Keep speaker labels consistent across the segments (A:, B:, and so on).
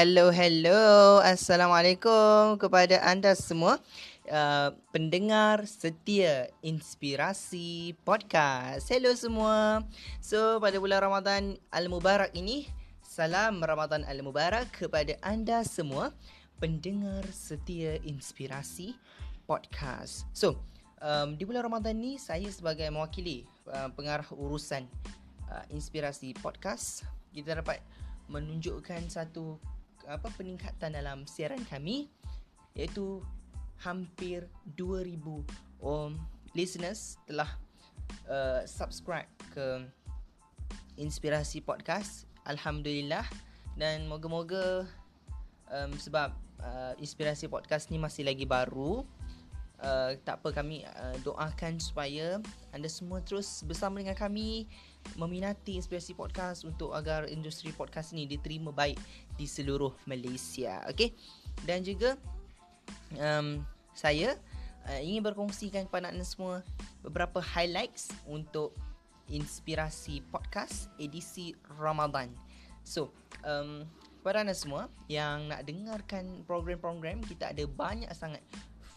A: Hello, hello. Assalamualaikum kepada anda semua. Uh, pendengar setia inspirasi podcast. Hello semua. So pada bulan Ramadan Al-Mubarak ini, salam Ramadan Al-Mubarak kepada anda semua pendengar setia inspirasi podcast. So, um, di bulan Ramadan ni saya sebagai mewakili uh, pengarah urusan uh, inspirasi podcast, kita dapat menunjukkan satu apa peningkatan dalam siaran kami iaitu hampir 2000 um, listeners telah uh, subscribe ke Inspirasi Podcast. Alhamdulillah dan moga-moga um, sebab uh, Inspirasi Podcast ni masih lagi baru uh, tak apa kami uh, doakan supaya anda semua terus bersama dengan kami meminati inspirasi podcast untuk agar industri podcast ni diterima baik di seluruh Malaysia. Okey. Dan juga um, saya uh, ingin berkongsikan kepada anda semua beberapa highlights untuk inspirasi podcast edisi Ramadan. So, um, kepada anda semua yang nak dengarkan program-program kita ada banyak sangat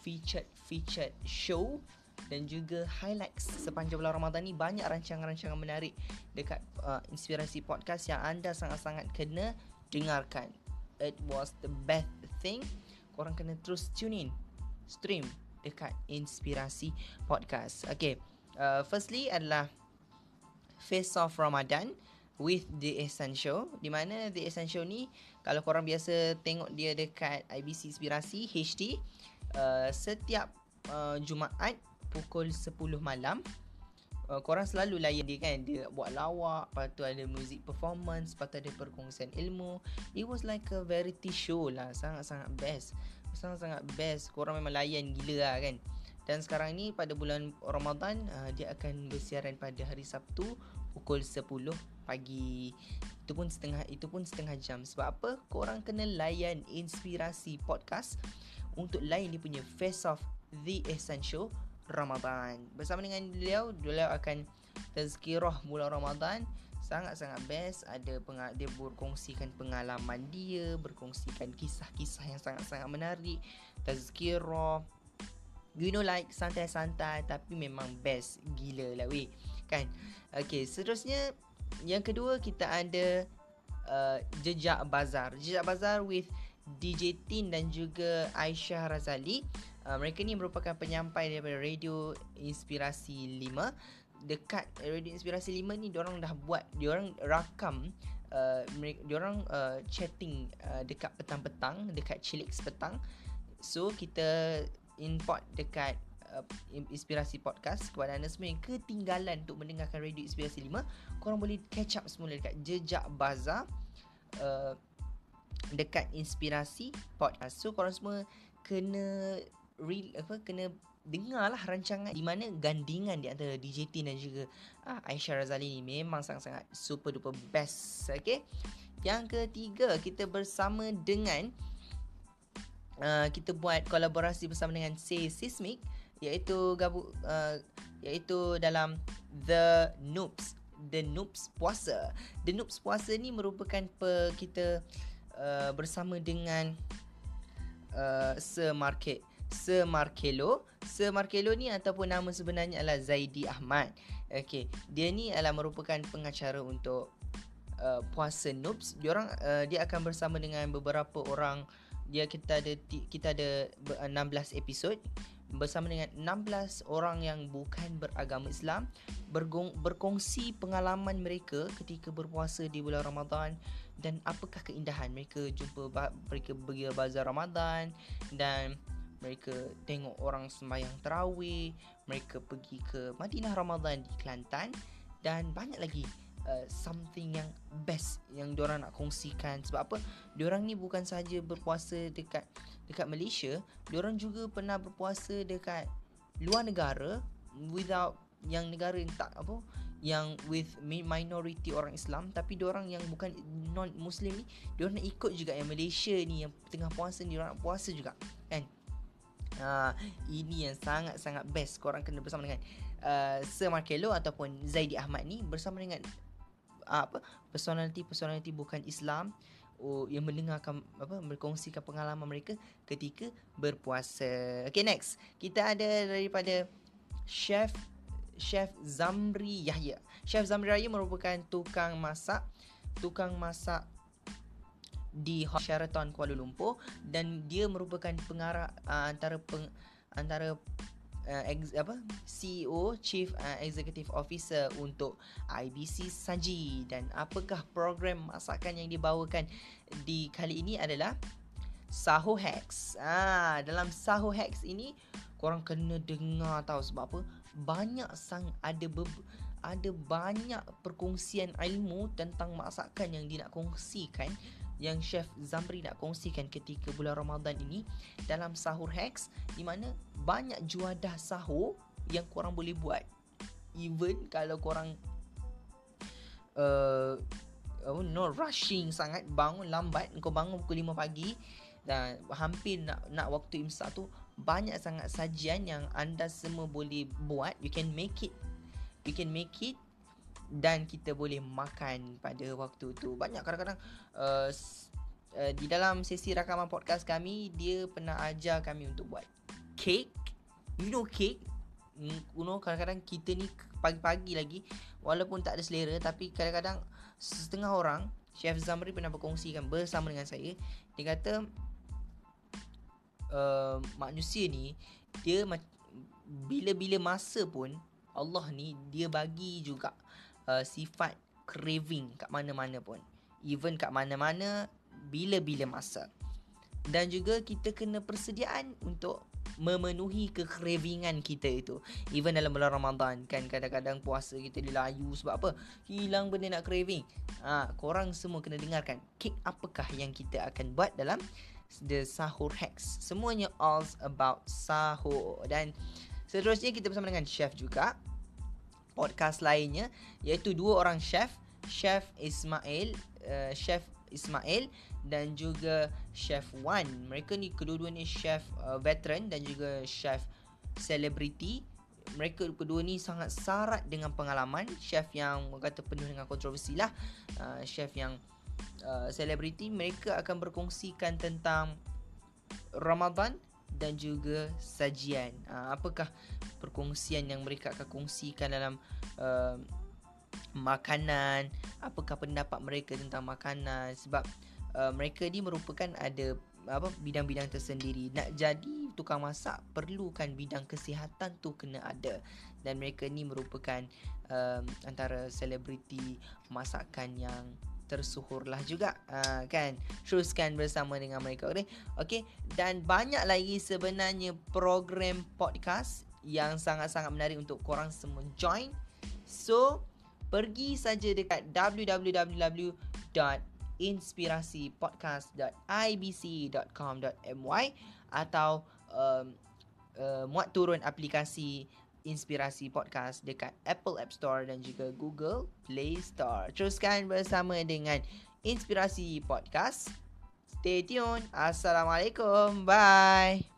A: featured featured show dan juga highlights sepanjang bulan Ramadan ni banyak rancangan-rancangan menarik dekat uh, inspirasi podcast yang anda sangat-sangat kena dengarkan. It was the best thing. Korang kena terus tune in, stream dekat inspirasi podcast. Okay, uh, firstly adalah Face Off Ramadan with The Essential di mana The Essential ni kalau korang biasa tengok dia dekat IBC Inspirasi HD uh, setiap uh, Jumaat pukul 10 malam uh, korang selalu layan dia kan? Dia buat lawak lepas tu ada music performance lepas tu ada perkongsian ilmu. It was like a variety show lah. Sangat-sangat best. Sangat-sangat best. Korang memang layan gila lah kan? Dan sekarang ni pada bulan Ramadan uh, dia akan bersiaran pada hari Sabtu pukul 10 pagi. Itu pun setengah itu pun setengah jam. Sebab apa? Korang kena layan inspirasi podcast untuk lain dia punya face off the essential Ramadan. Bersama dengan beliau, beliau akan tazkirah bulan Ramadan. Sangat-sangat best. Ada peng- dia berkongsikan pengalaman dia, berkongsikan kisah-kisah yang sangat-sangat menarik. Tazkirah. You know like santai-santai tapi memang best gila lah weh. Kan? Okay, seterusnya yang kedua kita ada uh, Jejak Bazar. Jejak Bazar with DJ Tin dan juga Aisyah Razali. Uh, mereka ni merupakan penyampai daripada Radio Inspirasi 5 dekat Radio Inspirasi 5 ni diorang dah buat diorang rakam uh, mereka diorang uh, chatting uh, dekat petang-petang dekat chilik petang. So kita import dekat uh, Inspirasi Podcast kepada anda semua yang ketinggalan untuk mendengarkan Radio Inspirasi 5 korang boleh catch up semula dekat Jejak Bazaar. Uh, dekat Inspirasi Podcast so korang semua kena real apa kena dengarlah rancangan di mana gandingan di antara DJ T dan juga ah, Aisyah Razali ni memang sangat-sangat super duper best. Okay. Yang ketiga kita bersama dengan uh, kita buat kolaborasi bersama dengan Say Sismic iaitu gabu uh, iaitu dalam The Noobs The Noobs Puasa. The Noobs Puasa ni merupakan pe kita uh, bersama dengan uh, Sir Market Sir Markelo. Sir Markelo ni ataupun nama sebenarnya adalah Zaidi Ahmad. Okey, dia ni adalah merupakan pengacara untuk uh, puasa noobs. Dia orang uh, dia akan bersama dengan beberapa orang dia kita ada kita ada 16 episod bersama dengan 16 orang yang bukan beragama Islam bergong, berkongsi pengalaman mereka ketika berpuasa di bulan Ramadan dan apakah keindahan mereka jumpa mereka pergi bazar Ramadan dan mereka tengok orang sembahyang terawih, mereka pergi ke Madinah Ramadan di Kelantan dan banyak lagi uh, something yang best yang diorang nak kongsikan. Sebab apa? Diorang ni bukan saja berpuasa dekat dekat Malaysia, diorang juga pernah berpuasa dekat luar negara without yang negara yang tak apa yang with minority orang Islam. Tapi diorang yang bukan non muslim ni diorang nak ikut juga yang Malaysia ni yang tengah puasa ni diorang nak puasa juga kan? Ha, ini yang sangat-sangat best korang kena bersama dengan uh, Sir Markelo ataupun Zaidi Ahmad ni bersama dengan apa personality personality bukan Islam oh, yang mendengarkan apa berkongsikan pengalaman mereka ketika berpuasa. Okay next kita ada daripada chef chef Zamri Yahya. Chef Zamri Yahya merupakan tukang masak tukang masak di Sheraton Kuala Lumpur dan dia merupakan pengarah uh, antara peng, antara uh, ex, apa CEO Chief uh, Executive Officer untuk IBC Saji dan apakah program masakan yang dibawakan di kali ini adalah Saho Hacks. Ah dalam Saho Hacks ini korang kena dengar tahu sebab apa? Banyak sang ada ada banyak perkongsian ilmu tentang masakan yang dia nak kongsikan yang Chef Zamri nak kongsikan ketika bulan Ramadan ini dalam sahur hacks di mana banyak juadah sahur yang korang boleh buat. Even kalau korang uh, oh no rushing sangat bangun lambat kau bangun pukul 5 pagi dan hampir nak nak waktu imsak tu banyak sangat sajian yang anda semua boleh buat you can make it you can make it dan kita boleh makan pada waktu tu. Banyak kadang-kadang uh, uh, di dalam sesi rakaman podcast kami dia pernah ajar kami untuk buat cake. You know cake? Mm, you know kadang-kadang kita ni pagi-pagi lagi walaupun tak ada selera tapi kadang-kadang setengah orang Chef Zamri pernah berkongsikan bersama dengan saya dia kata uh, manusia ni dia bila-bila masa pun Allah ni dia bagi juga uh, sifat craving kat mana-mana pun. Even kat mana-mana bila-bila masa. Dan juga kita kena persediaan untuk memenuhi kecravingan kita itu. Even dalam bulan Ramadan kan kadang-kadang puasa kita dilayu sebab apa? Hilang benda nak craving. Ha, korang semua kena dengarkan kek apakah yang kita akan buat dalam the sahur hacks. Semuanya all about sahur dan seterusnya kita bersama dengan chef juga podcast lainnya iaitu dua orang chef chef Ismail uh, chef Ismail dan juga chef Wan. Mereka ni kedua-dua ni chef uh, veteran dan juga chef celebrity. Mereka kedua ni sangat syarat dengan pengalaman chef yang kata penuh dengan kontroversi lah. Uh, chef yang selebriti uh, mereka akan berkongsikan tentang Ramadan dan juga sajian. Uh, apakah perkongsian yang mereka akan kongsikan dalam uh, makanan? Apakah pendapat mereka tentang makanan? Sebab uh, mereka ni merupakan ada apa bidang-bidang tersendiri. Nak jadi tukang masak perlukan bidang kesihatan tu kena ada. Dan mereka ni merupakan uh, antara selebriti masakan yang tersuhurlah juga uh, kan? Teruskan bersama dengan mereka okey? Okey dan banyak lagi sebenarnya program podcast yang sangat-sangat menarik untuk korang semua join. So pergi saja dekat www.inspirasipodcast.ibc.com.my atau um, uh, muat turun aplikasi Inspirasi Podcast dekat Apple App Store dan juga Google Play Store. Teruskan bersama dengan Inspirasi Podcast. Stay tune. Assalamualaikum. Bye.